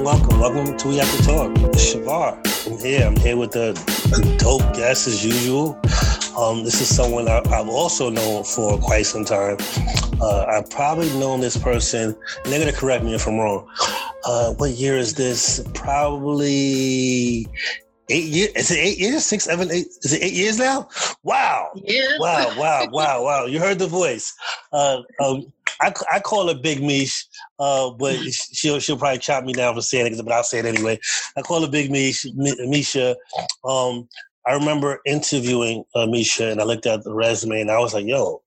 welcome, welcome, welcome to We Have to Talk. It's Shavar. I'm here. I'm here with a, a dope guest as usual. Um, this is someone I, have also known for quite some time. Uh, I've probably known this person, and they're gonna correct me if I'm wrong. Uh, what year is this? Probably eight years. Is it eight years? Six, seven, eight? Is it eight years now? Wow! Yeah. Wow! Wow! Wow! Wow! You heard the voice. Uh, um, I, I call her Big Mish, uh, but she'll she'll probably chop me down for saying it, but I'll say it anyway. I call her Big Mish, Misha. Um, I remember interviewing uh, Misha, and I looked at the resume, and I was like, "Yo,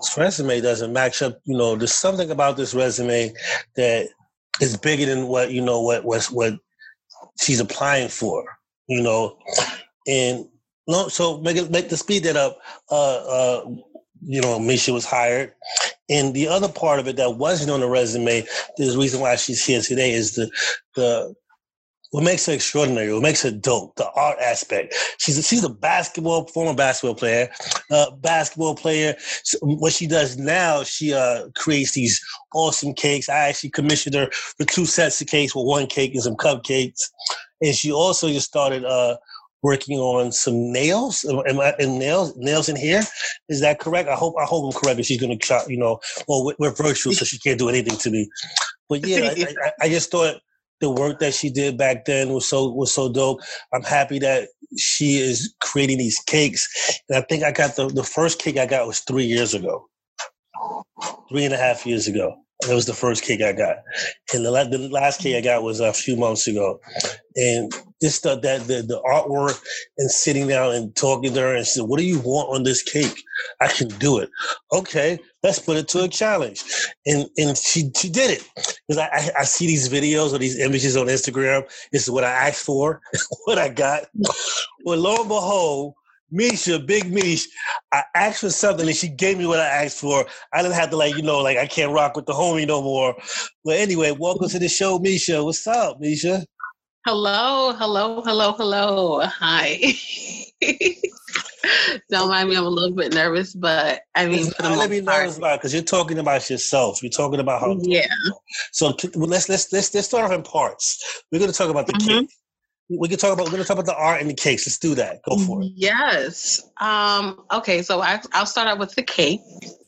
this resume doesn't match up. You know, there's something about this resume that is bigger than what you know what what what she's applying for. You know, and no, so make it make to speed that up. Uh, uh, you know, Misha was hired. And the other part of it that wasn't on the resume, the reason why she's here today is the the what makes her extraordinary, what makes her dope, the art aspect. She's a, she's a basketball former basketball player, uh, basketball player. So what she does now, she uh, creates these awesome cakes. I actually commissioned her for two sets of cakes, with one cake and some cupcakes. And she also just started uh, working on some nails and, and nails nails in here. Is that correct? I hope I hope I'm correct. she's going to try, you know, well, we're virtual, so she can't do anything to me. But yeah, I, I, I, just thought the work that she did back then was so was so dope. I'm happy that she is creating these cakes, and I think I got the the first cake I got was three years ago, three and a half years ago. That was the first cake I got, and the, the last cake I got was a few months ago. And this the, that the, the artwork and sitting down and talking to her and she said, "What do you want on this cake? I can do it." Okay, let's put it to a challenge, and and she she did it because I, I, I see these videos or these images on Instagram. This is what I asked for, what I got. Well, lo and behold, Misha, Big Mish, I asked for something and she gave me what I asked for. I didn't have to like, you know, like I can't rock with the homie no more. But anyway, welcome to the show, Misha. What's up, Misha? Hello, hello, hello, hello. Hi. Don't mind me, I'm a little bit nervous, but I mean, for the let me nervous about because you're talking about yourself. You're talking about how. Yeah. So let's let's let's let's start off in parts. We're going to talk about the mm-hmm. We can talk about we're going to talk about the art and the cakes let's do that. Go for it. Yes um okay so I, i'll start out with the cake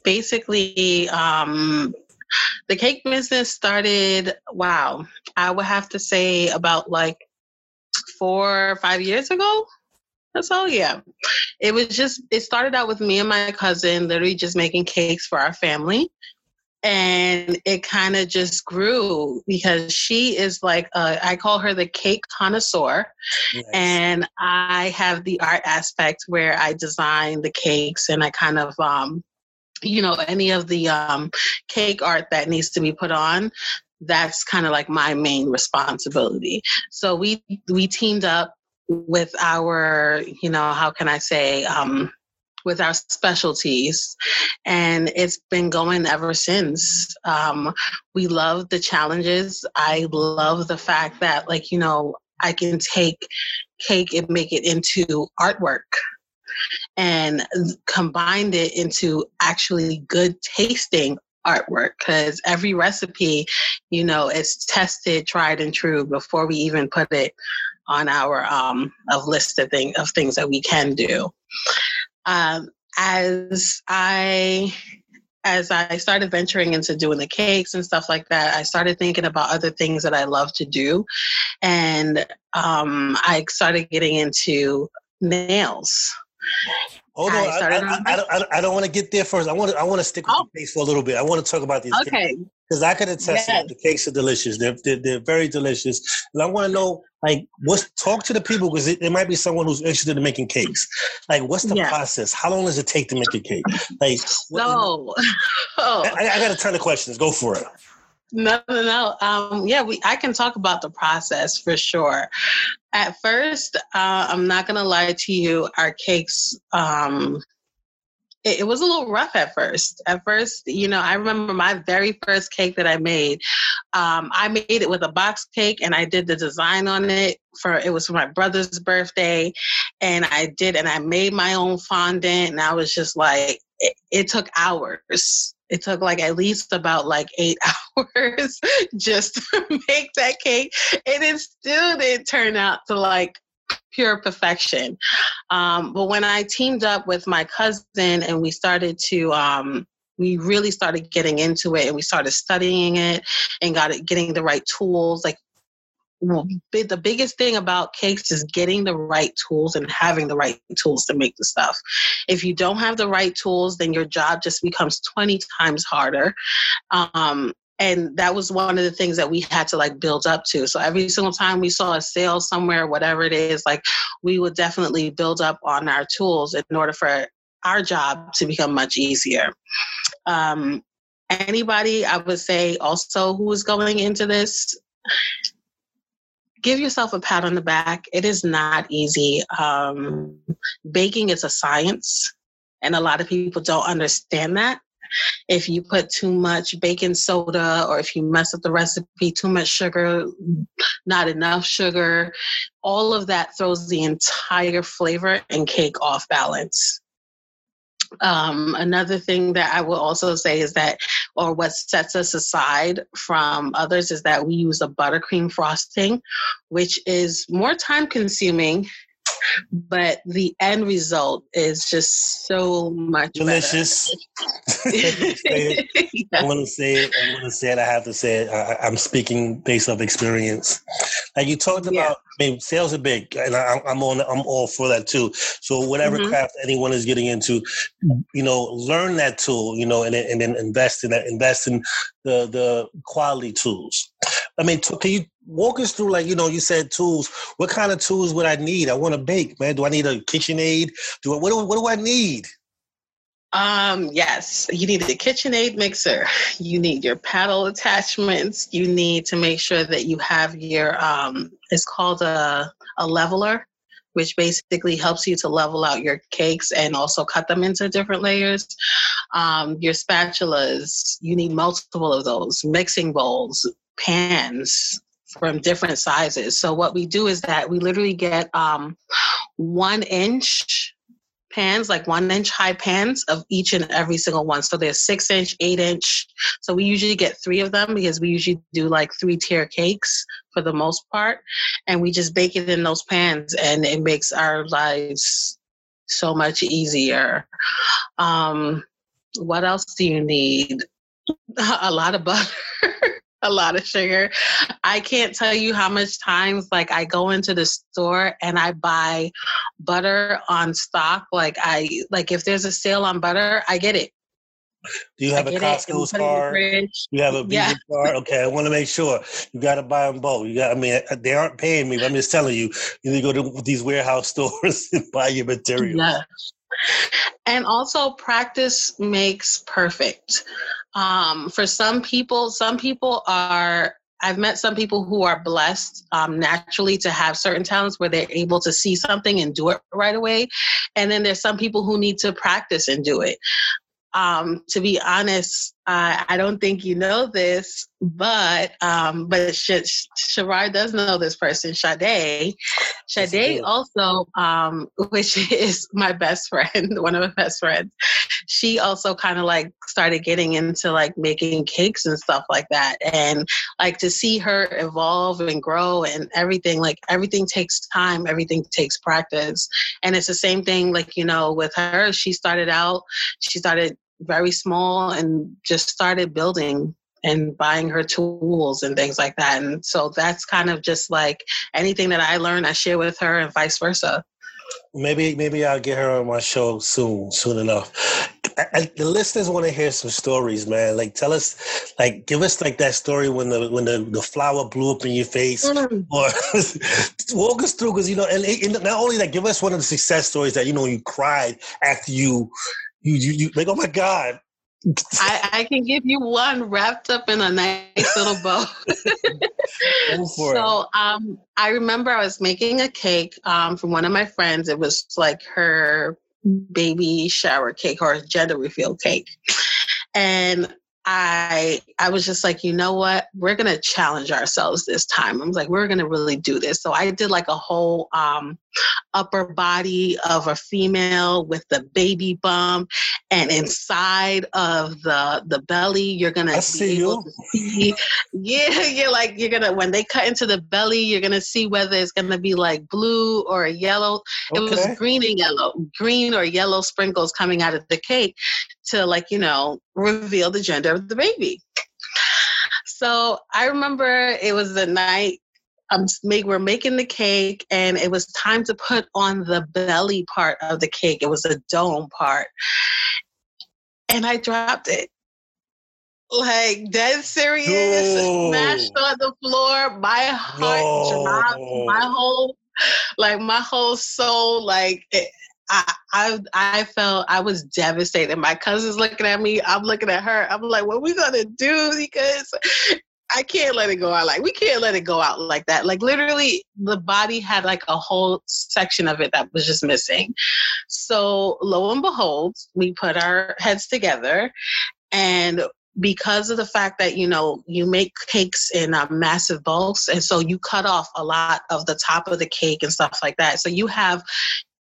basically um the cake business started wow i would have to say about like four or five years ago? That's all yeah. It was just it started out with me and my cousin literally just making cakes for our family and it kind of just grew because she is like uh, I call her the cake connoisseur, and I have the art aspect where I design the cakes and I kind of um, you know any of the um, cake art that needs to be put on. That's kind of like my main responsibility. So we we teamed up with our you know how can I say um, with our specialties and it's been going ever since. Um, we love the challenges. I love the fact that like you know i can take cake and make it into artwork and combined it into actually good tasting artwork because every recipe you know is tested tried and true before we even put it on our um, of list of, thing, of things that we can do um, as I as I started venturing into doing the cakes and stuff like that, I started thinking about other things that I love to do, and um, I started getting into nails. Hold on, I, I, I, I, I don't want to get there first. I want to I want to stick with oh. the cakes for a little bit. I want to talk about these. Okay. Because I can attest yes. the cakes are delicious. They're, they're, they're very delicious, and I want to know like what's talk to the people because it, might be someone who's interested in making cakes. Like, what's the yes. process? How long does it take to make a cake? Like, what, no, oh. I, I got a ton of questions. Go for it. No, no, no. Um, yeah, we. I can talk about the process for sure. At first, uh, I'm not gonna lie to you. Our cakes, um, it, it, was a little rough at first. At first, you know, I remember my very first cake that I made. Um, I made it with a box cake, and I did the design on it for. It was for my brother's birthday, and I did, and I made my own fondant, and I was just like, it, it took hours it took like at least about like eight hours just to make that cake and it still didn't turn out to like pure perfection. Um, but when i teamed up with my cousin and we started to um, we really started getting into it and we started studying it and got it getting the right tools like the biggest thing about cakes is getting the right tools and having the right tools to make the stuff. If you don't have the right tools, then your job just becomes 20 times harder. Um, and that was one of the things that we had to like build up to so every single time we saw a sale somewhere whatever it is like we would definitely build up on our tools in order for our job to become much easier um, anybody i would say also who is going into this give yourself a pat on the back. It is not easy. Um, baking is a science, and a lot of people don't understand that. If you put too much baking soda or if you mess up the recipe, too much sugar, not enough sugar, all of that throws the entire flavor and cake off balance. Um, another thing that I will also say is that, or what sets us aside from others, is that we use a buttercream frosting, which is more time consuming but the end result is just so much delicious. I want to say it. I want to say it. I have to say it. I, am speaking based off experience. Like you talked about, yeah. I mean, sales are big, and I, am on. I'm all for that too. So whatever mm-hmm. craft anyone is getting into, you know, learn that tool, you know, and and then invest in that. Invest in the the quality tools. I mean, can you walk us through, like, you know, you said tools. What kind of tools would I need? I want to bake, man. Do I need a KitchenAid? Do I, what, do, what do I need? Um, yes, you need a KitchenAid mixer. You need your paddle attachments. You need to make sure that you have your, um, it's called a, a leveler, which basically helps you to level out your cakes and also cut them into different layers. Um, your spatulas, you need multiple of those, mixing bowls, pans, from different sizes. So what we do is that we literally get um, one inch pans, like one inch high pans of each and every single one. So there's six inch, eight inch. So we usually get three of them because we usually do like three tier cakes for the most part. And we just bake it in those pans and it makes our lives so much easier. Um, what else do you need? A lot of butter. A lot of sugar. I can't tell you how much times like I go into the store and I buy butter on stock. Like I like if there's a sale on butter, I get it. Do you have a Costco card? You have a Visa yeah. card? Okay, I want to make sure you got to buy them both. You got. I mean, uh, they aren't paying me, but I'm just telling you. You need to go to these warehouse stores and buy your material. Yeah. And also, practice makes perfect. Um, for some people, some people are I've met some people who are blessed um, naturally to have certain talents where they're able to see something and do it right away. And then there's some people who need to practice and do it. Um, to be honest, uh, I don't think you know this, but um, but Sh- Shavar does know this person, Sade. Sade also, um, which is my best friend, one of my best friends. She also kind of like started getting into like making cakes and stuff like that, and like to see her evolve and grow and everything. Like everything takes time, everything takes practice, and it's the same thing. Like you know, with her, she started out, she started very small and just started building and buying her tools and things like that. And so that's kind of just like anything that I learn, I share with her and vice versa. Maybe maybe I'll get her on my show soon, soon enough. I, I, the listeners want to hear some stories, man. Like tell us, like give us like that story when the when the, the flour blew up in your face, mm. or walk us through because you know, and, and not only that, give us one of the success stories that you know you cried after you you, you, you like, oh my God. I, I, can give you one wrapped up in a nice little bow. so um, I remember I was making a cake um, for one of my friends. It was like her baby shower cake or gender reveal cake. And I I was just like, you know what? We're gonna challenge ourselves this time. I was like, we're gonna really do this. So I did like a whole um, upper body of a female with the baby bump, and inside of the the belly, you're gonna I see you. See, yeah, you're like you're gonna when they cut into the belly, you're gonna see whether it's gonna be like blue or yellow. Okay. It was green and yellow, green or yellow sprinkles coming out of the cake to like you know reveal the gender of the baby. So I remember it was the night um, we're making the cake, and it was time to put on the belly part of the cake. It was a dome part, and I dropped it. Like dead serious, no. smashed on the floor. My heart no. dropped. My whole, like my whole soul, like it, I, I felt I was devastated. My cousin's looking at me. I'm looking at her. I'm like, what are we gonna do? Because I can't let it go out like we can't let it go out like that. Like literally the body had like a whole section of it that was just missing. So lo and behold, we put our heads together and because of the fact that you know you make cakes in uh, massive bulks and so you cut off a lot of the top of the cake and stuff like that so you have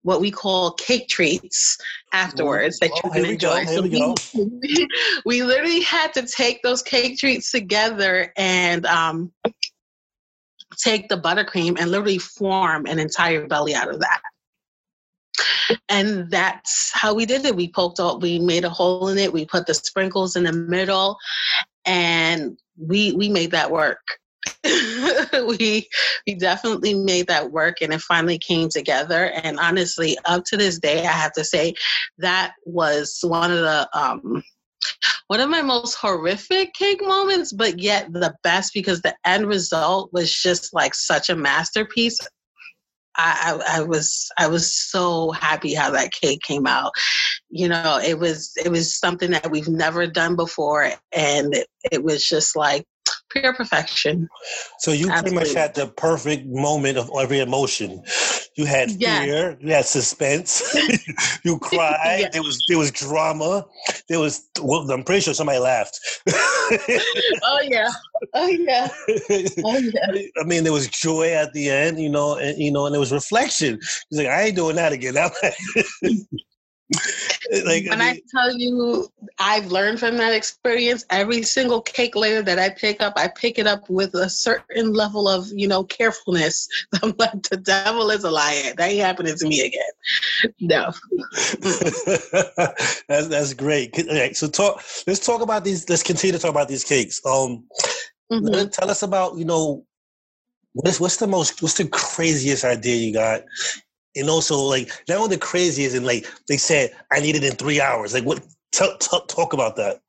what we call cake treats afterwards that you oh, can enjoy. So we, we, we, literally had to take those cake treats together and um, take the buttercream and literally form an entire belly out of that. And that's how we did it. We poked out, we made a hole in it, we put the sprinkles in the middle, and we we made that work. we we definitely made that work and it finally came together and honestly up to this day i have to say that was one of the um one of my most horrific cake moments but yet the best because the end result was just like such a masterpiece I, I, I was I was so happy how that cake came out. You know, it was it was something that we've never done before, and it, it was just like pure perfection. So you Absolutely. pretty much had the perfect moment of every emotion. You had fear, you had suspense, you cried. Yes. There was there was drama. There was well, I'm pretty sure somebody laughed. oh yeah, oh yeah, oh yeah. I mean, there was joy at the end, you know, and you know, and there was reflection. He's like, I ain't doing that again. like when I, mean, I, tell you I've learned from that experience, every single cake layer that I pick up, I pick it up with a certain level of, you know, carefulness. I'm like, the devil is a liar. That ain't happening to me again. No. that's that's great. Okay, so talk let's talk about these let's continue to talk about these cakes. Um mm-hmm. tell us about, you know, what's what's the most what's the craziest idea you got and also like not only the craziest and like they said I need it in three hours. Like what? T- t- talk about that.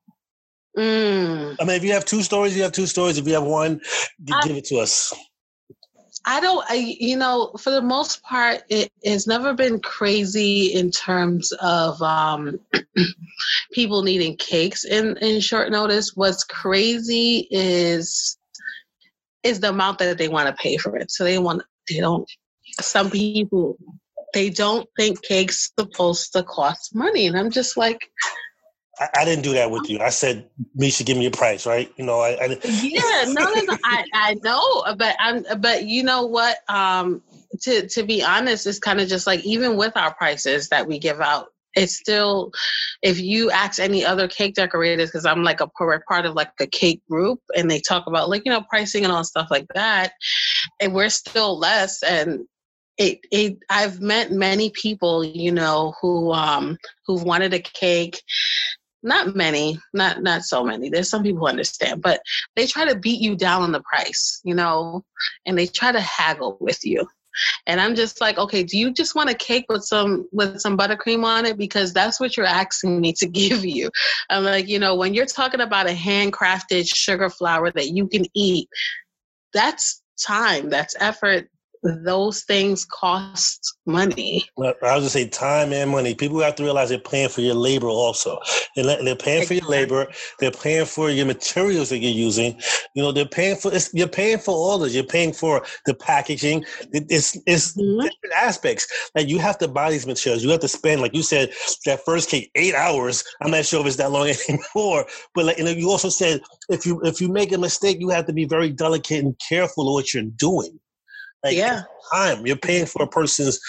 Mm. I mean, if you have two stories, you have two stories. If you have one, I, give it to us. I don't. I you know, for the most part, it has never been crazy in terms of um, people needing cakes in in short notice. What's crazy is is the amount that they want to pay for it. So they want they don't some people they don't think cake's supposed to cost money, and I'm just like. I, I didn't do that with you. I said, "Misha, give me a price, right?" You know, I. I yeah, no, no, no. I, I know, but I'm, but you know what? Um, to to be honest, it's kind of just like even with our prices that we give out, it's still if you ask any other cake decorators because i'm like a part of like a cake group and they talk about like you know pricing and all stuff like that and we're still less and it, it I've met many people, you know, who um who've wanted a cake. Not many, not not so many. There's some people who understand, but they try to beat you down on the price, you know, and they try to haggle with you. And I'm just like, okay, do you just want a cake with some with some buttercream on it? Because that's what you're asking me to give you. I'm like, you know, when you're talking about a handcrafted sugar flower that you can eat, that's time, that's effort, those things cost money. I was gonna say time and money. People have to realize they're paying for your labor also. They're, they're paying for your labor. They're paying for your materials that you're using. You know, they're paying for. you're paying for all this. You're paying for the packaging. It, it's it's mm-hmm. different aspects. Like you have to buy these materials. You have to spend, like you said, that first cake eight hours. I'm not sure if it's that long anymore. But like, you know, you also said if you if you make a mistake, you have to be very delicate and careful of what you're doing. Like yeah. time. You're paying for a person's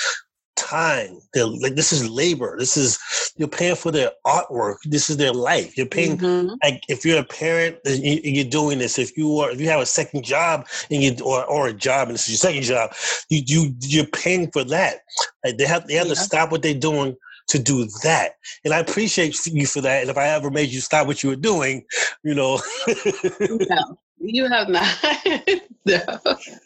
time. They're, like this is labor. This is you're paying for their artwork. This is their life. You're paying mm-hmm. like if you're a parent and you're doing this. If you are if you have a second job and you or or a job and this is your second job, you you you're paying for that. Like they have they have yeah. to stop what they're doing to do that. And I appreciate you for that. And if I ever made you stop what you were doing, you know. no, you have not. no.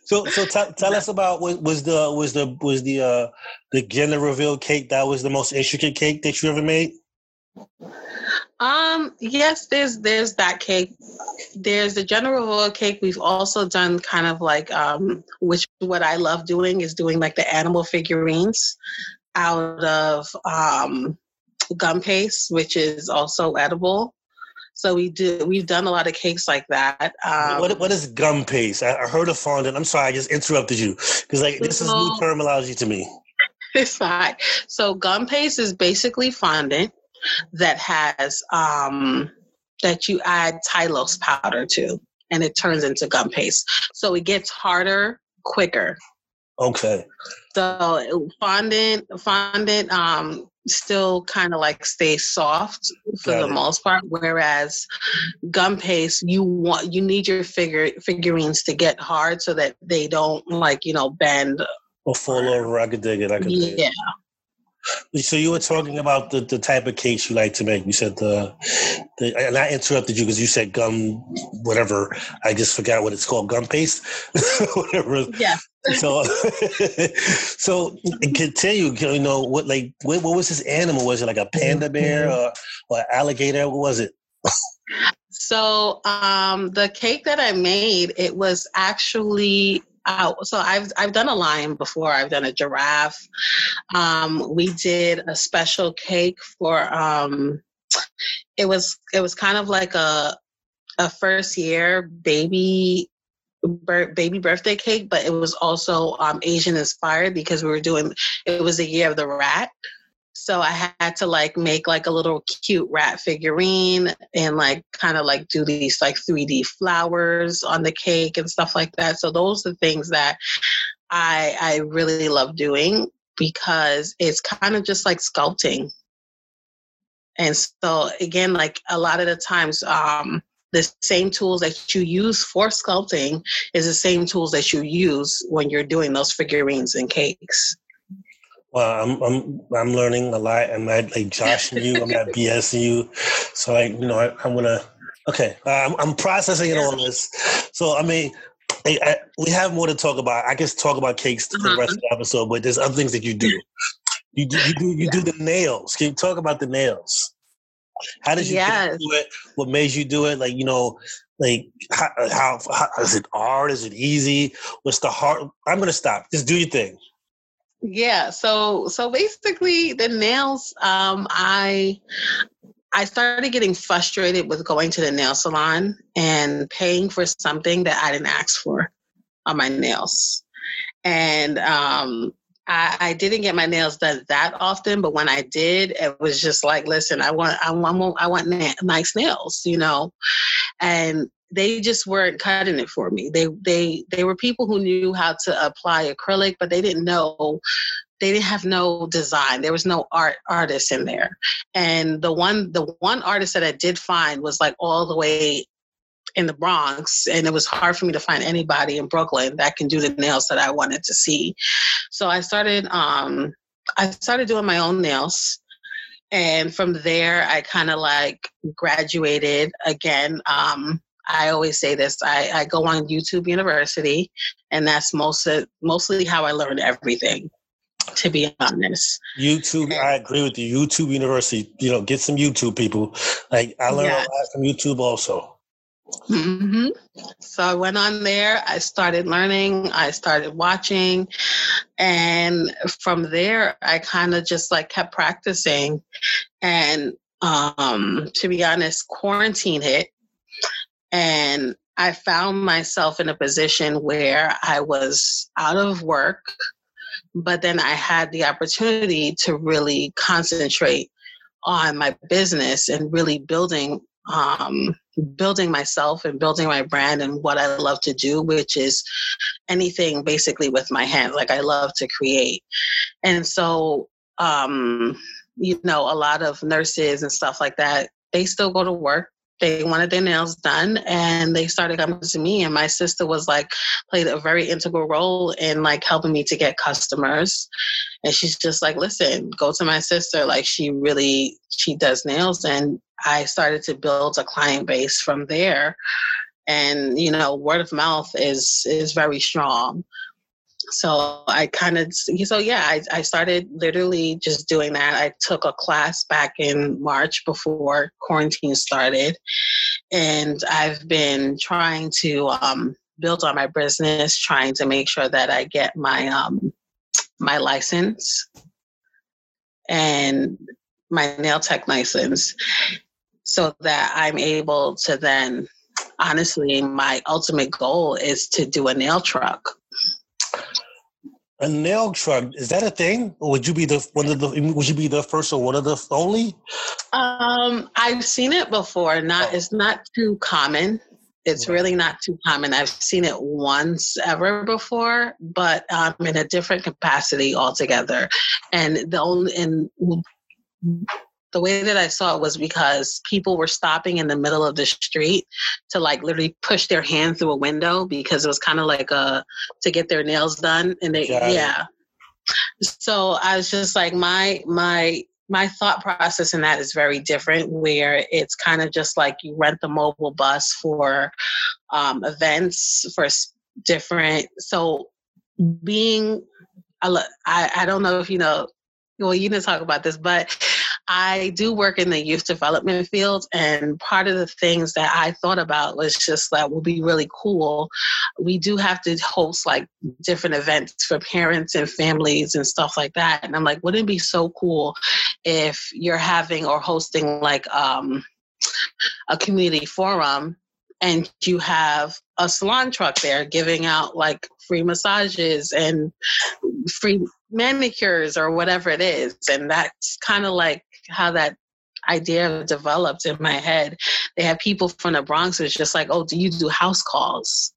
So, so t- tell us about what was the was the was the uh the gender reveal cake that was the most intricate cake that you ever made. Um. Yes, there's there's that cake. There's the general reveal cake. We've also done kind of like um, which what I love doing is doing like the animal figurines out of um, gum paste, which is also edible. So we do. We've done a lot of cakes like that. Um, what What is gum paste? I, I heard of fondant. I'm sorry, I just interrupted you because like this is new terminology to me. It's fine. So gum paste is basically fondant that has um, that you add Tylose powder to, and it turns into gum paste. So it gets harder quicker. Okay. So fondant, fondant, um, still kind of like stay soft for Got the it. most part. Whereas gum paste, you want you need your figure figurines to get hard so that they don't like you know bend or fall over. I could dig it. I could. Yeah. So you were talking about the, the type of cakes you like to make. You said the, the and I interrupted you because you said gum, whatever. I just forgot what it's called, gum paste, whatever. Yeah. so, so continue. You know what? Like, what, what was this animal? Was it like a panda bear mm-hmm. or, or alligator? What was it? so, um, the cake that I made, it was actually out. So I've I've done a lion before. I've done a giraffe. Um, we did a special cake for. Um, it was it was kind of like a a first year baby baby birthday cake, but it was also um, Asian inspired because we were doing it was the year of the rat. So I had to like make like a little cute rat figurine and like kind of like do these like 3D flowers on the cake and stuff like that. So those are things that I I really love doing because it's kind of just like sculpting. And so again, like a lot of the times, um, the same tools that you use for sculpting is the same tools that you use when you're doing those figurines and cakes. Well, I'm I'm I'm learning a lot. I'm not like joshing you. I'm not BSing you. So I, you know, I, am gonna. Okay, I'm, I'm processing it all this. So I mean, I, I, we have more to talk about. I guess talk about cakes uh-huh. the rest of the episode, but there's other things that you do. You do you do you yeah. do the nails. Can you talk about the nails? How did you yes. do it? What made you do it? Like you know, like how, how, how is it hard? Is it easy? What's the hard? I'm gonna stop. Just do your thing. Yeah. So so basically the nails, um, I I started getting frustrated with going to the nail salon and paying for something that I didn't ask for on my nails. And um, I, I, didn't get my nails done that often, but when I did, it was just like, listen, I want, I want, I want na- nice nails, you know, and they just weren't cutting it for me. They they they were people who knew how to apply acrylic, but they didn't know they didn't have no design. There was no art artist in there. And the one the one artist that I did find was like all the way in the Bronx, and it was hard for me to find anybody in Brooklyn that can do the nails that I wanted to see. So I started um I started doing my own nails and from there i kind of like graduated again um, I always say this. I, I go on YouTube University, and that's most of, mostly how I learned everything. To be honest, YouTube. I agree with you. YouTube University. You know, get some YouTube people. Like I learned yes. a lot from YouTube also. Mm-hmm. So I went on there. I started learning. I started watching, and from there, I kind of just like kept practicing. And um, to be honest, quarantine hit, and I found myself in a position where I was out of work, but then I had the opportunity to really concentrate on my business and really building um, building myself and building my brand and what I love to do, which is anything basically with my hands. Like I love to create. And so, um, you know, a lot of nurses and stuff like that, they still go to work they wanted their nails done and they started coming to me and my sister was like played a very integral role in like helping me to get customers. And she's just like listen go to my sister. Like she really she does nails and i started to build a client base from there. And you know word of mouth is is very strong so I kind of so yeah I, I started literally just doing that. I took a class back in March before quarantine started, and I've been trying to um, build on my business, trying to make sure that I get my um, my license and my nail tech license, so that I'm able to then honestly my ultimate goal is to do a nail truck a nail truck is that a thing? Or would you be the one of the? Would you be the first or one of the only? Um, I've seen it before. Not it's not too common. It's really not too common. I've seen it once ever before, but um, in a different capacity altogether. And the only and the way that I saw it was because people were stopping in the middle of the street to like literally push their hand through a window because it was kind of like a to get their nails done and they Got yeah. So I was just like my my my thought process in that is very different where it's kind of just like you rent the mobile bus for um, events for different so being I, I don't know if you know well you didn't talk about this but I do work in the youth development field, and part of the things that I thought about was just that will be really cool. We do have to host like different events for parents and families and stuff like that. And I'm like, wouldn't it be so cool if you're having or hosting like um, a community forum and you have a salon truck there giving out like free massages and free manicures or whatever it is and that's kind of like how that idea developed in my head. They had people from the Bronx was just like, "Oh, do you do house calls?"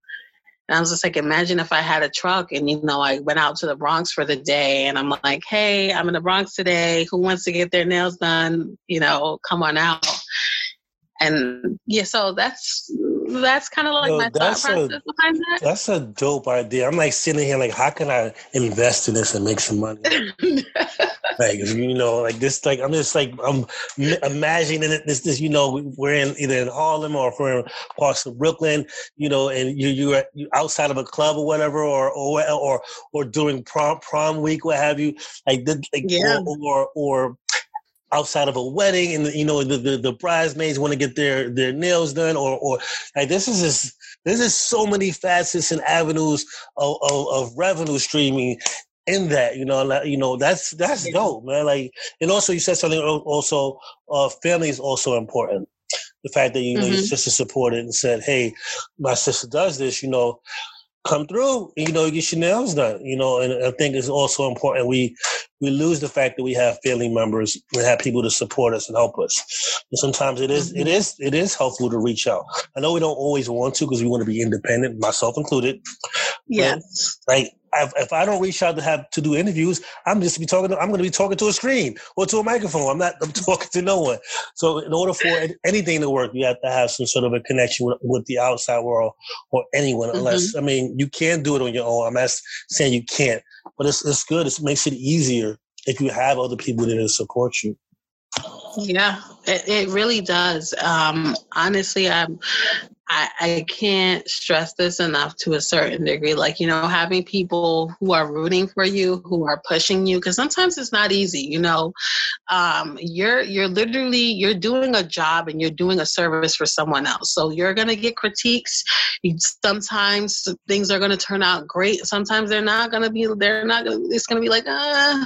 And I was just like, imagine if I had a truck and you know I went out to the Bronx for the day and I'm like, "Hey, I'm in the Bronx today. Who wants to get their nails done? You know, come on out." And yeah, so that's that's kind of like Yo, my thought process a, behind that. That's a dope idea. I'm like sitting here like, how can I invest in this and make some money? like you know, like this, like I'm just like I'm imagining it. This, this, you know, we're in either in Harlem or if we're in parts of Brooklyn, you know, and you you're outside of a club or whatever, or or or or during prom prom week, what have you, like, the, like yeah. or, or or outside of a wedding and you know the, the, the bridesmaids want to get their their nails done or or like this is just this is so many facets and avenues of, of, of revenue streaming in that you know like, you know that's that's dope man like and also you said something also uh family is also important the fact that you know mm-hmm. your sister supported and said hey my sister does this you know come through, you know, you get your nails done, you know, and I think it's also important we we lose the fact that we have family members and have people to support us and help us. And sometimes it is, it mm-hmm. is it is helpful to reach out. I know we don't always want to because we want to be independent, myself included. Yes. Like if I don't reach out to have to do interviews, I'm just be talking. To, I'm going to be talking to a screen or to a microphone. I'm not. I'm talking to no one. So in order for anything to work, you have to have some sort of a connection with, with the outside world or anyone. Mm-hmm. Unless I mean, you can do it on your own. I'm not saying you can't, but it's it's good. It makes it easier if you have other people that support you. Yeah, it, it really does. Um, honestly, I'm I, I can't stress this enough to a certain degree. Like, you know, having people who are rooting for you, who are pushing you, because sometimes it's not easy, you know. Um, you're you're literally you're doing a job and you're doing a service for someone else. So you're gonna get critiques. Sometimes things are gonna turn out great. Sometimes they're not gonna be they're not gonna it's gonna be like, uh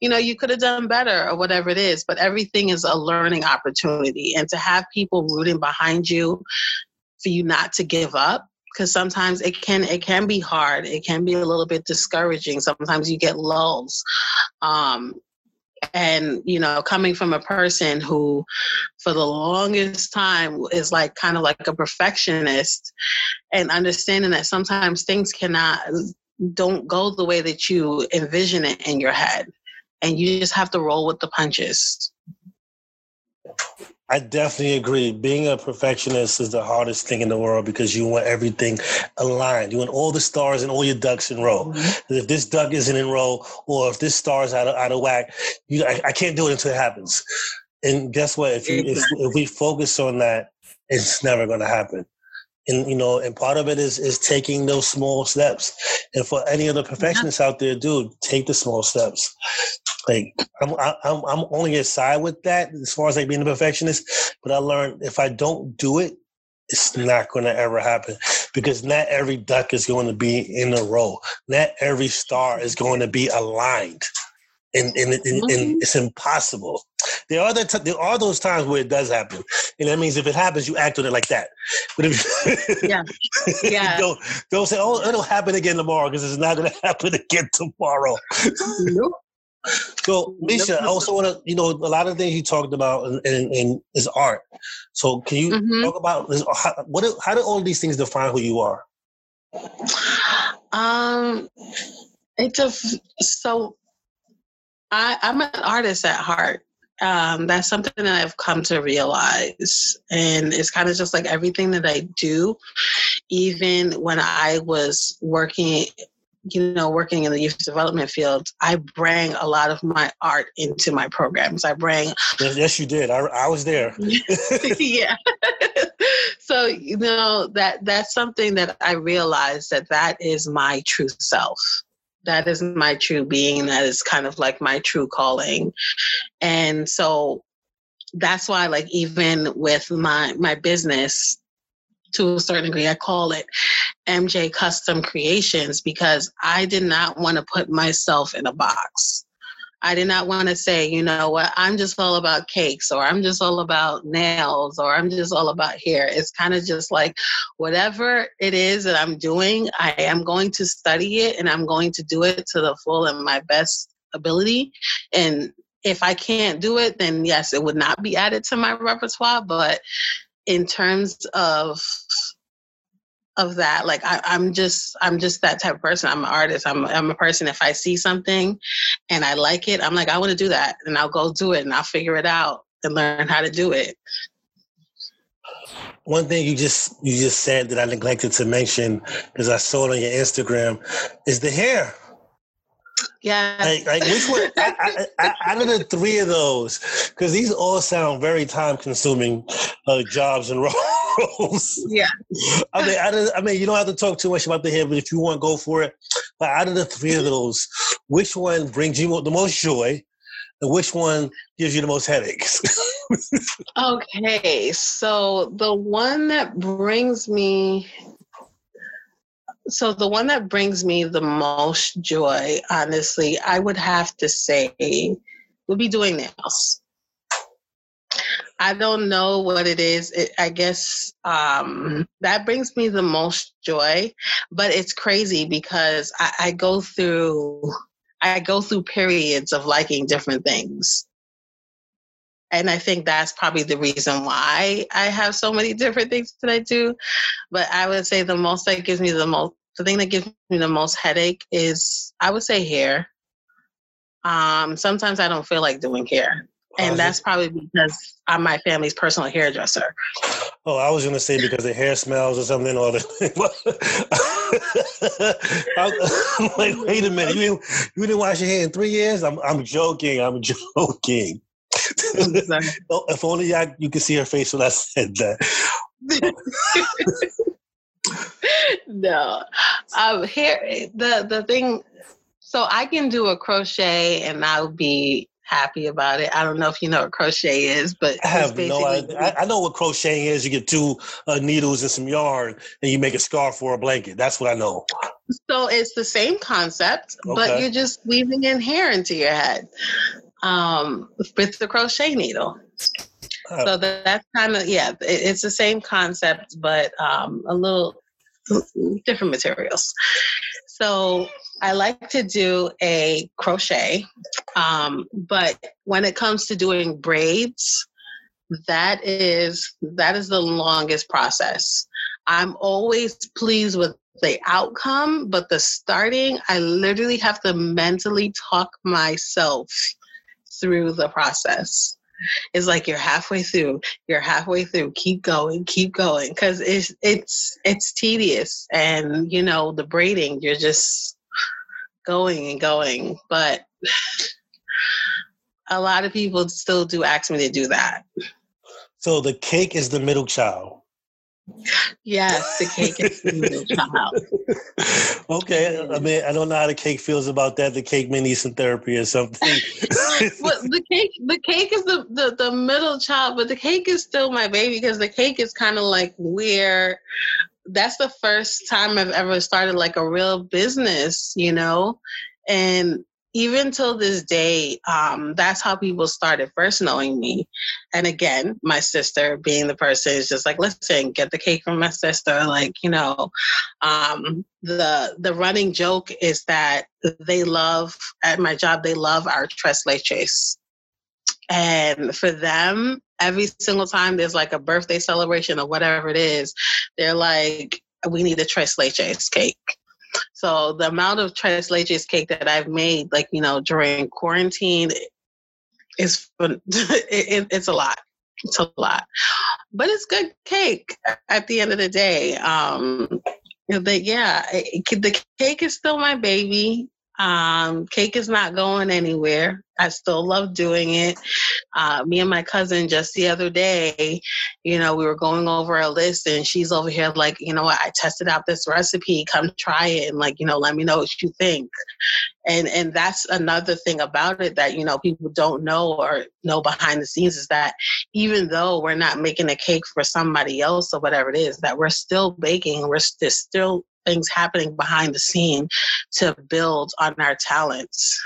you know, you could have done better or whatever it is, but everything is a learning opportunity. And to have people rooting behind you for you not to give up because sometimes it can it can be hard. It can be a little bit discouraging. Sometimes you get lulls um, and you know coming from a person who for the longest time is like kind of like a perfectionist and understanding that sometimes things cannot don't go the way that you envision it in your head and you just have to roll with the punches I definitely agree. Being a perfectionist is the hardest thing in the world because you want everything aligned. You want all the stars and all your ducks in row. Mm-hmm. If this duck isn't in row, or if this star is out of, out of whack, you, I, I can't do it until it happens. And guess what? If you if, if we focus on that, it's never going to happen and you know and part of it is is taking those small steps and for any other perfectionists out there dude take the small steps like i'm i'm i'm only a side with that as far as like being a perfectionist but i learned if i don't do it it's not going to ever happen because not every duck is going to be in a row not every star is going to be aligned and and, and, and mm-hmm. it's impossible. There are the t- there are those times where it does happen, and that means if it happens, you act on it like that. But if yeah, yeah, don't don't say, "Oh, it'll happen again tomorrow," because it's not going to happen again tomorrow. Nope. So, Misha, I also want to, you know, a lot of things you talked about in, in, in is art. So, can you mm-hmm. talk about this? How, what? How do all these things define who you are? Um, it's a so I, I'm an artist at heart. Um, that's something that I've come to realize. And it's kind of just like everything that I do, even when I was working, you know, working in the youth development field, I bring a lot of my art into my programs. I bring. Yes, yes you did. I, I was there. yeah. so, you know, that that's something that I realized that that is my true self that is my true being that is kind of like my true calling. And so that's why like even with my my business to a certain degree i call it mj custom creations because i did not want to put myself in a box I did not want to say, you know what, I'm just all about cakes or I'm just all about nails or I'm just all about hair. It's kind of just like whatever it is that I'm doing, I am going to study it and I'm going to do it to the full and my best ability. And if I can't do it, then yes, it would not be added to my repertoire. But in terms of of that. Like I, am just i'm just that type of person. I'm an artist. I'm, I'm a person. If i see something and i like it i'm like i want to do that. And i'll go do it and i'll figure it out and learn how to do it. One thing you just you just said that i neglected to mention because i saw it on your instagram is the hair. Yeah. Like, like which one? I, I, I, out of the three of those, because these all sound very time consuming uh, jobs and roles. Yeah. I mean, of, I mean, you don't have to talk too much about the hair, but if you want, go for it. But out of the three of those, which one brings you the most joy, and which one gives you the most headaches? okay, so the one that brings me so the one that brings me the most joy, honestly, I would have to say would be doing nails. I don't know what it is. It, I guess um, that brings me the most joy, but it's crazy because I, I go through I go through periods of liking different things. And I think that's probably the reason why I have so many different things that I do. But I would say the most that gives me the most the thing that gives me the most headache is I would say hair. Um, sometimes I don't feel like doing hair. And that's probably because I'm my family's personal hairdresser. Oh, I was gonna say because the hair smells or something. Or the I'm like, wait a minute, you didn't you didn't wash your hair in three years? I'm I'm joking. I'm joking. if only I, you could see her face when I said that. no, um, here the the thing. So I can do a crochet, and I'll be happy about it. I don't know if you know what crochet is, but I have no idea. I, know what crocheting is. You get two uh, needles and some yarn, and you make a scarf or a blanket. That's what I know. So it's the same concept, okay. but you're just weaving in hair into your head um, with the crochet needle. So that, that's kind of yeah, it, it's the same concept, but um, a little different materials. So I like to do a crochet, um, but when it comes to doing braids, that is that is the longest process. I'm always pleased with the outcome, but the starting, I literally have to mentally talk myself through the process. It's like you're halfway through, you're halfway through, keep going, keep going. Cause it's it's it's tedious and you know, the braiding, you're just going and going. But a lot of people still do ask me to do that. So the cake is the middle child. Yes, the cake is the middle child. okay, I mm. mean, I don't know how the cake feels about that. The cake may need some therapy or something. but the cake, the cake is the, the the middle child, but the cake is still my baby because the cake is kind of like where that's the first time I've ever started like a real business, you know? And even till this day, um, that's how people started first knowing me. And again, my sister being the person is just like, listen, get the cake from my sister. Like, you know, um, the the running joke is that they love at my job, they love our tres leches. And for them, every single time there's like a birthday celebration or whatever it is, they're like, we need a tres leches cake. So the amount of tres leches cake that I've made, like, you know, during quarantine is, it, it's a lot. It's a lot, but it's good cake at the end of the day. Um, but yeah, it, the cake is still my baby. Um, cake is not going anywhere. I still love doing it. Uh, me and my cousin just the other day, you know, we were going over a list and she's over here like, you know what, I tested out this recipe, come try it and like, you know, let me know what you think. And and that's another thing about it that, you know, people don't know or know behind the scenes is that even though we're not making a cake for somebody else or whatever it is, that we're still baking, we're st- still things happening behind the scene to build on our talents.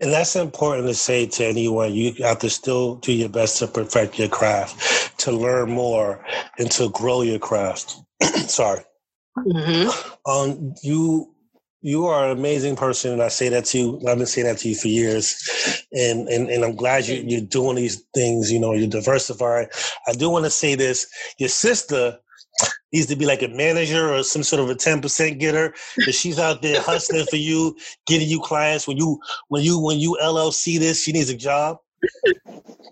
And that's important to say to anyone. You have to still do your best to perfect your craft, to learn more, and to grow your craft. Sorry. Mm-hmm. Um, you you are an amazing person, and I say that to you. I've been saying that to you for years, and and, and I'm glad you, you're doing these things. You know, you're diversifying. I do want to say this: your sister needs to be like a manager or some sort of a 10% getter because she's out there hustling for you getting you clients. When you when you when you llc this she needs a job.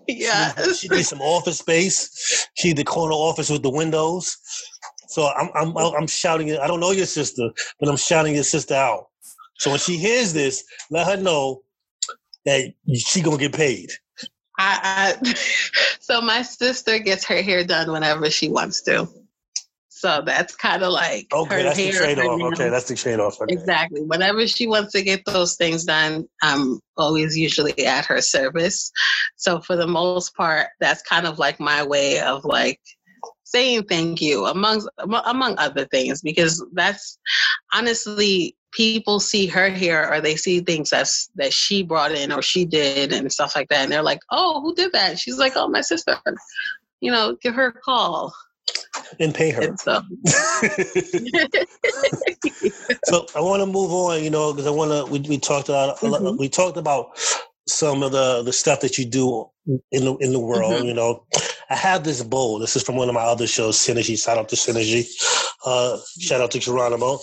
Yeah she, she needs some office space. She needs the corner office with the windows. So i'm i'm i'm shouting i don't know your sister but i'm shouting your sister out. So when she hears this let her know that she gonna get paid. I, I so my sister gets her hair done whenever she wants to so that's kind of like okay, that's the trade off. Okay, that's the trade off. Okay. Exactly. Whenever she wants to get those things done, I'm always usually at her service. So for the most part, that's kind of like my way of like saying thank you among among other things because that's honestly people see her here or they see things that's that she brought in or she did and stuff like that and they're like oh who did that she's like oh my sister you know give her a call and pay her. So. so I want to move on, you know, because I want to. We, we talked about mm-hmm. we talked about some of the the stuff that you do in the in the world. Mm-hmm. You know, I have this bowl. This is from one of my other shows, Cnergy. Shout out to Cnergy. Uh, shout out to Geronimo.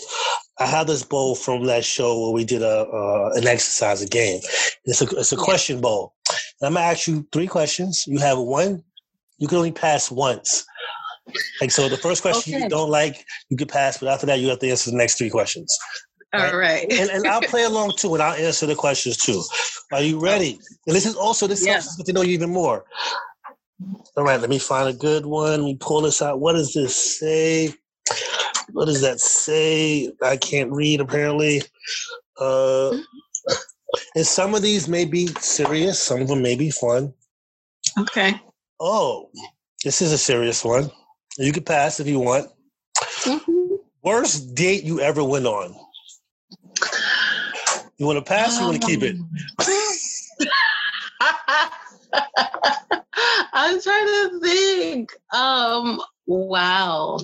I have this bowl from that show where we did a uh, an exercise, a game. It's a it's a question bowl. And I'm gonna ask you three questions. You have one. You can only pass once. Like so, the first question okay. you don't like, you can pass, but after that, you have to answer the next three questions. All right. and, and I'll play along too, and I'll answer the questions too. Are you ready? And this is also this yes. helps us to know you even more. All right, let me find a good one. Let me pull this out. What does this say? What does that say? I can't read apparently. Uh, and some of these may be serious, some of them may be fun. Okay. Oh, this is a serious one. You can pass if you want. Mm-hmm. Worst date you ever went on? You want to pass? Um, you want to keep it? I'm trying to think. Um, wow.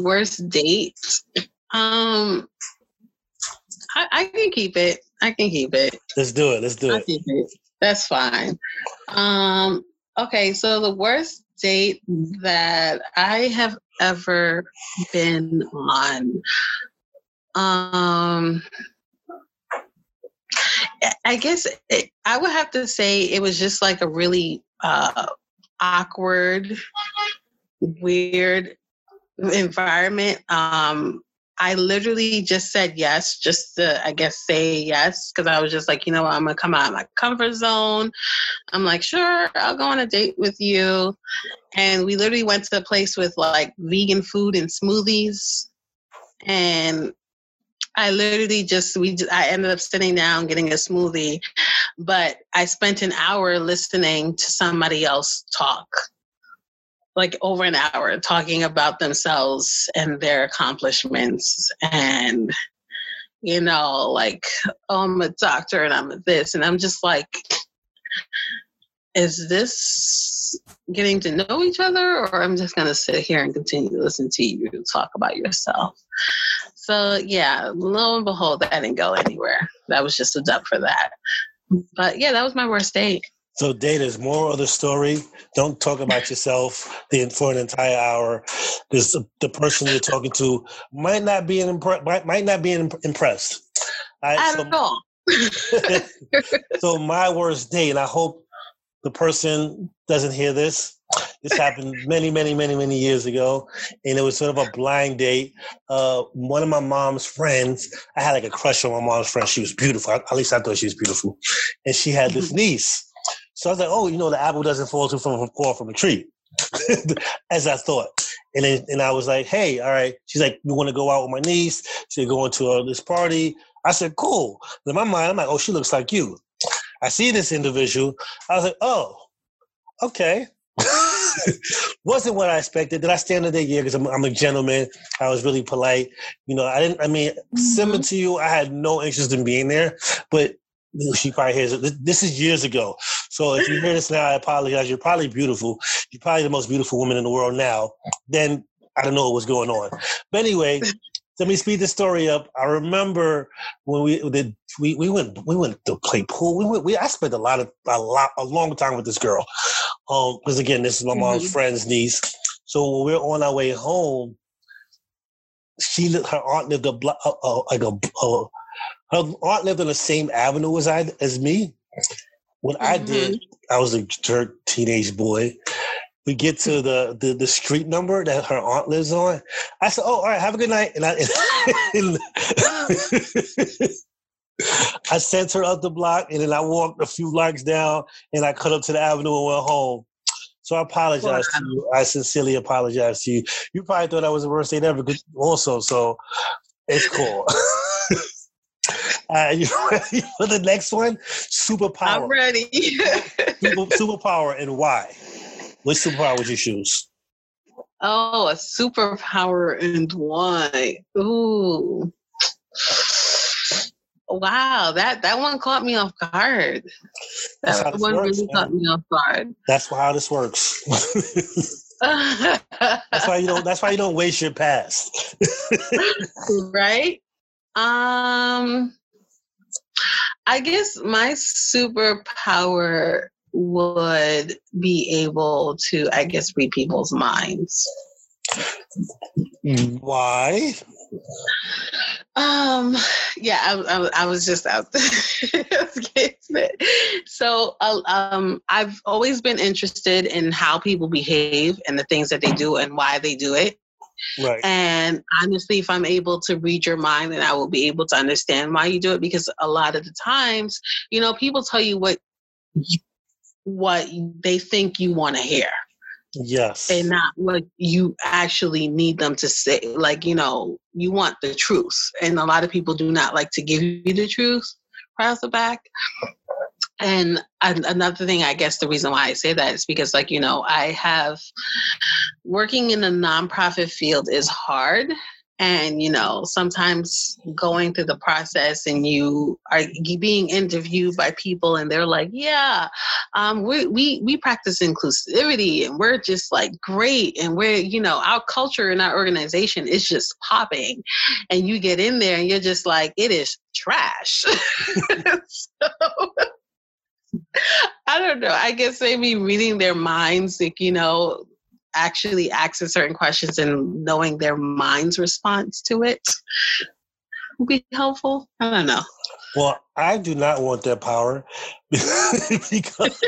Worst date. Um, I, I, can keep it. I can keep it. Let's do it. Let's do it. it. That's fine. Um, okay, so the worst date that I have ever been on. Um, I guess it, I would have to say it was just like a really uh, awkward, weird environment. Um, I literally just said yes, just to, I guess, say yes, because I was just like, you know what, I'm gonna come out of my comfort zone. I'm like, sure, I'll go on a date with you. And we literally went to a place with like vegan food and smoothies. And I literally just we I ended up sitting down getting a smoothie, but I spent an hour listening to somebody else talk. Like over an hour talking about themselves and their accomplishments and you know, like, oh, I'm a doctor and I'm this. And I'm just like, is this getting to know each other or I'm just going to sit here and continue to listen to you talk about yourself? So yeah, lo and behold, that didn't go anywhere. That was just a dub for that. But yeah, that was my worst date. So, Data's more of the story. Don't talk about yourself for an entire hour, because the, the, person you're talking to might not be impre- might, might not be impressed. I, At so, all. so, my worst date, and I hope the person doesn't hear this. This happened many, many, many, many years ago, and it was sort of a blind date. Uh, one of my mom's friends, I had like a crush on my mom's friend. She was beautiful. At least I thought she was beautiful, and she had this niece. So I was like, "Oh, you know, the apple doesn't fall too from fall from a tree," as I thought. And then, and I was like, "Hey, all right." She's like, "You want to go out with my niece?" She's going to uh, this party. I said, "Cool." In my mind, I'm like, "Oh, she looks like you." I see this individual. I was like, "Oh, okay." wasn't what I expected. Did I stand in there? Yeah, because I'm, I'm, a gentleman. I was really polite. You know, I didn't. I mean, mm-hmm. similar to you, I had no interest in being there. But she probably hears it. This is years ago. So if you hear this now, I apologize. You're probably beautiful. You're probably the most beautiful woman in the world now. Then I don't know what was going on. But anyway, let me speed the story up. I remember when we did we, we went we went to play pool. We went we I spent a lot of a lot a long time with this girl. Um, because again, this is my mom's mm-hmm. friend's niece. So when we we're on our way home, she her aunt lived a block uh, uh, like a uh, her aunt lived on the same avenue as I as me. What mm-hmm. I did, I was a jerk teenage boy we get to the, the, the street number that her aunt lives on. I said, "Oh, all right, have a good night." And I, and I sent her up the block, and then I walked a few blocks down, and I cut up to the avenue and went home. So I apologize to you. I sincerely apologize to you. You probably thought I was the worst date ever, also. So it's cool. Uh, you ready for the next one? Superpower. I'm ready. Super, superpower and why? Which superpower would you choose? Oh, a superpower and why? Ooh. Wow, that that one caught me off guard. That one works, really man. caught me off guard. That's how this works. that's why you don't. That's why you don't waste your past. right. Um. I guess my superpower would be able to, I guess, read people's minds. Why? Um, yeah, I, I, I was just out there. so, uh, um, I've always been interested in how people behave and the things that they do and why they do it. Right. And honestly, if I'm able to read your mind, then I will be able to understand why you do it. Because a lot of the times, you know, people tell you what you, what they think you want to hear. Yes. And not what you actually need them to say. Like, you know, you want the truth. And a lot of people do not like to give you the truth across the back. And another thing, I guess the reason why I say that is because, like, you know, I have working in the nonprofit field is hard. And you know sometimes going through the process and you are being interviewed by people and they're like yeah um, we, we we practice inclusivity and we're just like great and we're you know our culture and our organization is just popping. And you get in there and you're just like it is trash. So, I don't know. I guess maybe reading their minds, like, you know, actually asking certain questions and knowing their mind's response to it would be helpful. I don't know. Well, I do not want that power because,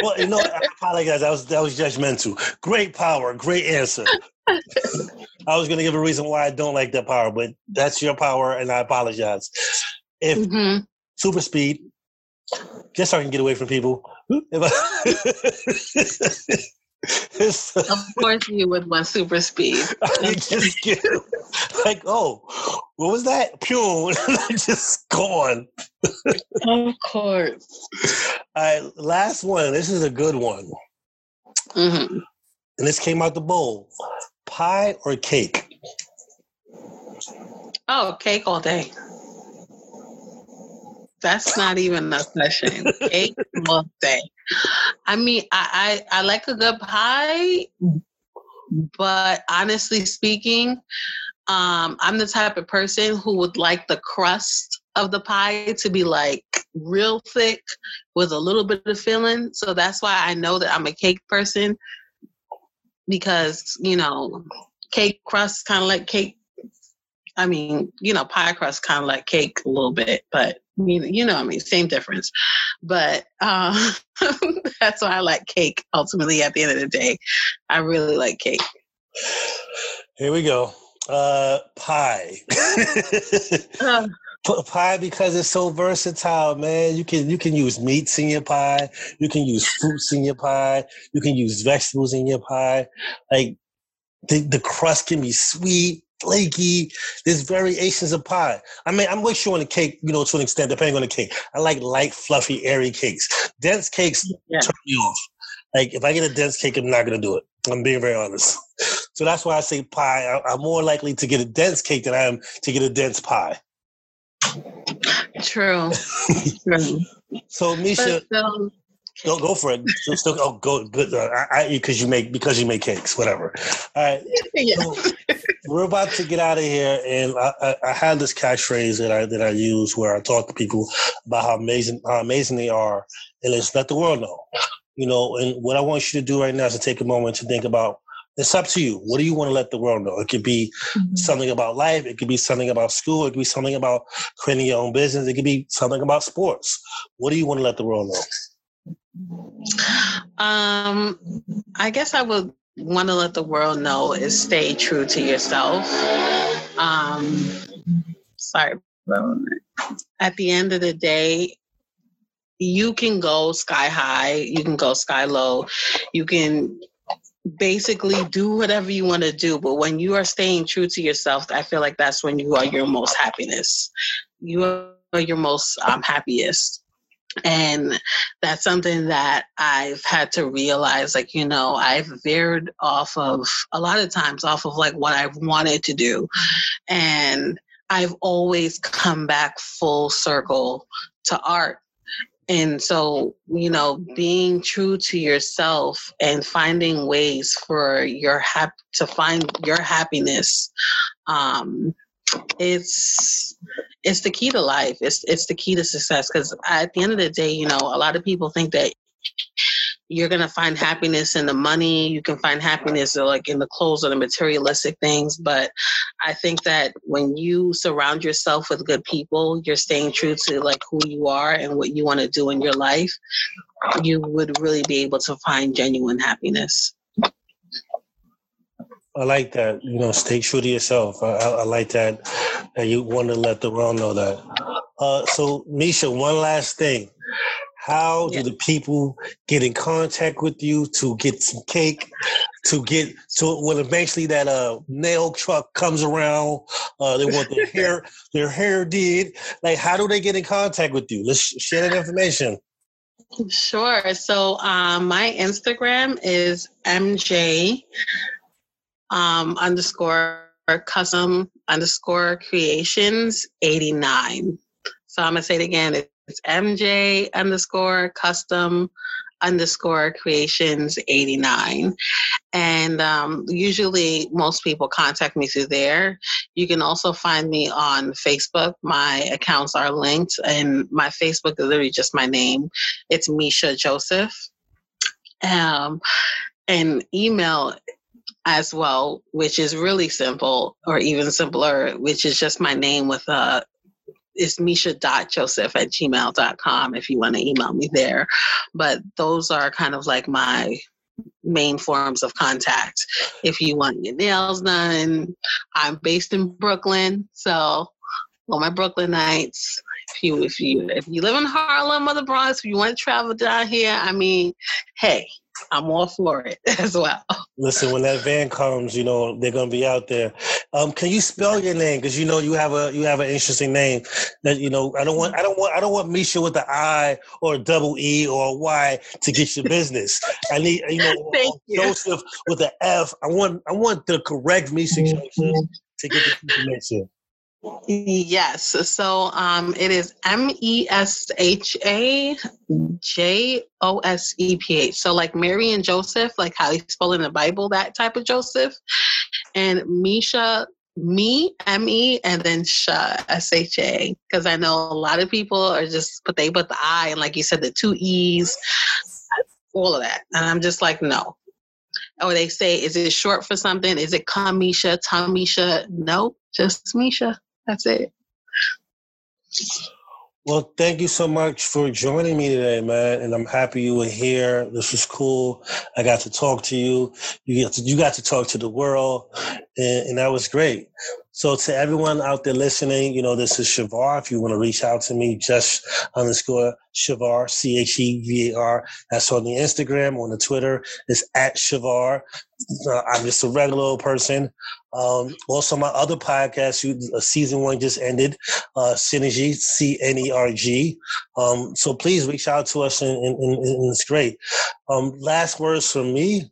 well, you know, I apologize. That was that was judgmental. Great power, great answer. I was going to give a reason why I don't like that power, but that's your power, and I apologize. If mm-hmm. super speed, just so I can get away from people. of course, you would want super speed. I just get like, oh, what was that? Pure, just gone. of course. All right, last one. This is a good one. Mm-hmm. And this came out the bowl: pie or cake? Oh, cake all day. That's not even a question. Cake all day. I mean, I, I, I like a good pie, but honestly speaking, um, I'm the type of person who would like the crust of the pie to be like real thick with a little bit of filling. So that's why I know that I'm a cake person because, you know, cake crust kind of like cake. I mean, you know, pie crust kind of like cake a little bit, but you know, I mean, same difference. But uh, that's why I like cake. Ultimately, at the end of the day, I really like cake. Here we go. Uh, pie. uh, pie because it's so versatile, man. You can you can use meats in your pie. You can use fruits in your pie. You can use vegetables in your pie. Like the, the crust can be sweet flaky. There's variations of pie. I mean, I'm with you on the cake, you know, to an extent, depending on the cake. I like light, fluffy, airy cakes. Dense cakes yeah. turn me off. Like if I get a dense cake, I'm not gonna do it. I'm being very honest. So that's why I say pie. I, am more likely to get a dense cake than I am to get a dense pie. True. True. So Mesha, but, um, Go go for it. Still, oh, go good. Uh, I because you make because you make cakes. Whatever. All right. Yeah. So we're about to get out of here, and I, I, I had this catchphrase that I that I use where I talk to people about how amazing how amazing they are, and let's let the world know. You know, and what I want you to do right now is to take a moment to think about it's up to you. What do you want to let the world know? It could be mm-hmm. something about life. It could be something about school. It could be something about creating your own business. It could be something about sports. What do you want to let the world know? Um, I guess I would want to let the world know is stay true to yourself. Um, sorry, at the end of the day, you can go sky high, you can go sky low, you can basically do whatever you want to do. But when you are staying true to yourself, I feel like that's when you are your most happiness. You are your most um, happiest and that's something that i've had to realize like you know i've veered off of a lot of times off of like what i've wanted to do. And i've always come back full circle to art. And so you know being true to yourself and finding ways for your hap- to find your happiness um it's it's the key to life. It's it's the key to success because at the end of the day, you know, a lot of people think that you're gonna find happiness in the money. You can find happiness uh, like in the clothes or the materialistic things. But I think that when you surround yourself with good people, you're staying true to like who you are and what you want to do in your life. You would really be able to find genuine happiness. I like that. You know, stay true to yourself. I, I, I like that. And you want to let the world know that. Uh, so, Mesha, one last thing. How do the people get in contact with you to get some cake, to get to when eventually that uh nail truck comes around, uh, they want their hair their hair did. Like, how do they get in contact with you? Let's share that information. Sure. So um, my Instagram is MJ um, underscore custom underscore creations 89. So I'm gonna say it again. It's MJ underscore custom underscore creations 89 and um, usually most people contact me through there you can also find me on facebook my accounts are linked and my facebook is literally just my name it's mesha joseph um, and email as well which is really simple or even simpler which is just my name with a it's mesha.joseph at gmail.com if you want to email me there. But those are kind of like my main forms of contact. If you want your nails done, I'm based in Brooklyn. So all my Brooklynites, if you if you if you live in Harlem or the Bronx, if you want to travel down here, I mean, hey, I'm all for it as well. Listen, when that van comes, you know they're gonna be out there. Um, can you spell your name? Because you know you have a you have an interesting name. That you know I don't want I don't want I don't want Misha with the I or a double E or a Y to get your business. I need you know Thank you. Joseph with the F. I want I want the correct Mesha Joseph to get the information. Yes. So um, it is M E S H A J O S E P H. So like Mary and Joseph, like how they spell in the Bible, that type of Joseph. And Mesha, me, M E, and then Sha, S H A. Because I know a lot of people are just, but they put the I, and like you said, the two E's, all of that. And I'm just like, no. Or they say, is it short for something? Is it Kamisha, Tamisha? No, just Mesha. That's it. Well, thank you so much for joining me today, man. And I'm happy you were here. This was cool. I got to talk to you. You to, you got to talk to the world, and, and that was great. So to everyone out there listening, you know, this is Chevar. If you want to reach out to me, just underscore Chevar, C-H-E-V-A-R. That's on the Instagram, on the Twitter. It's at Chevar. Uh, I'm just a regular old person. Um, also, my other podcast, you, uh, season one just ended, uh, Cnergy, C-N-E-R-G. Um, so please reach out to us, and, and, and it's great. Um, last words from me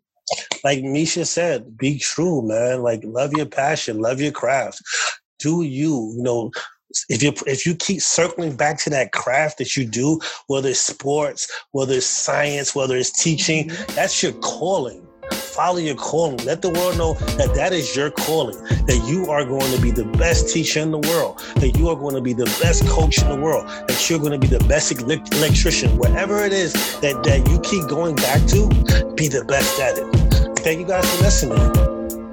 like Mesha said, be true, man. Like love your passion, love your craft. Do you, you know, if you if you keep circling back to that craft that you do, whether it's sports, whether it's science, whether it's teaching, mm-hmm. that's your calling. Follow your calling. Let the world know that that is your calling. That you are going to be the best teacher in the world. That you are going to be the best coach in the world. That you're going to be the best electrician. Whatever it is that that you keep going back to, be the best at it. Thank you guys for listening.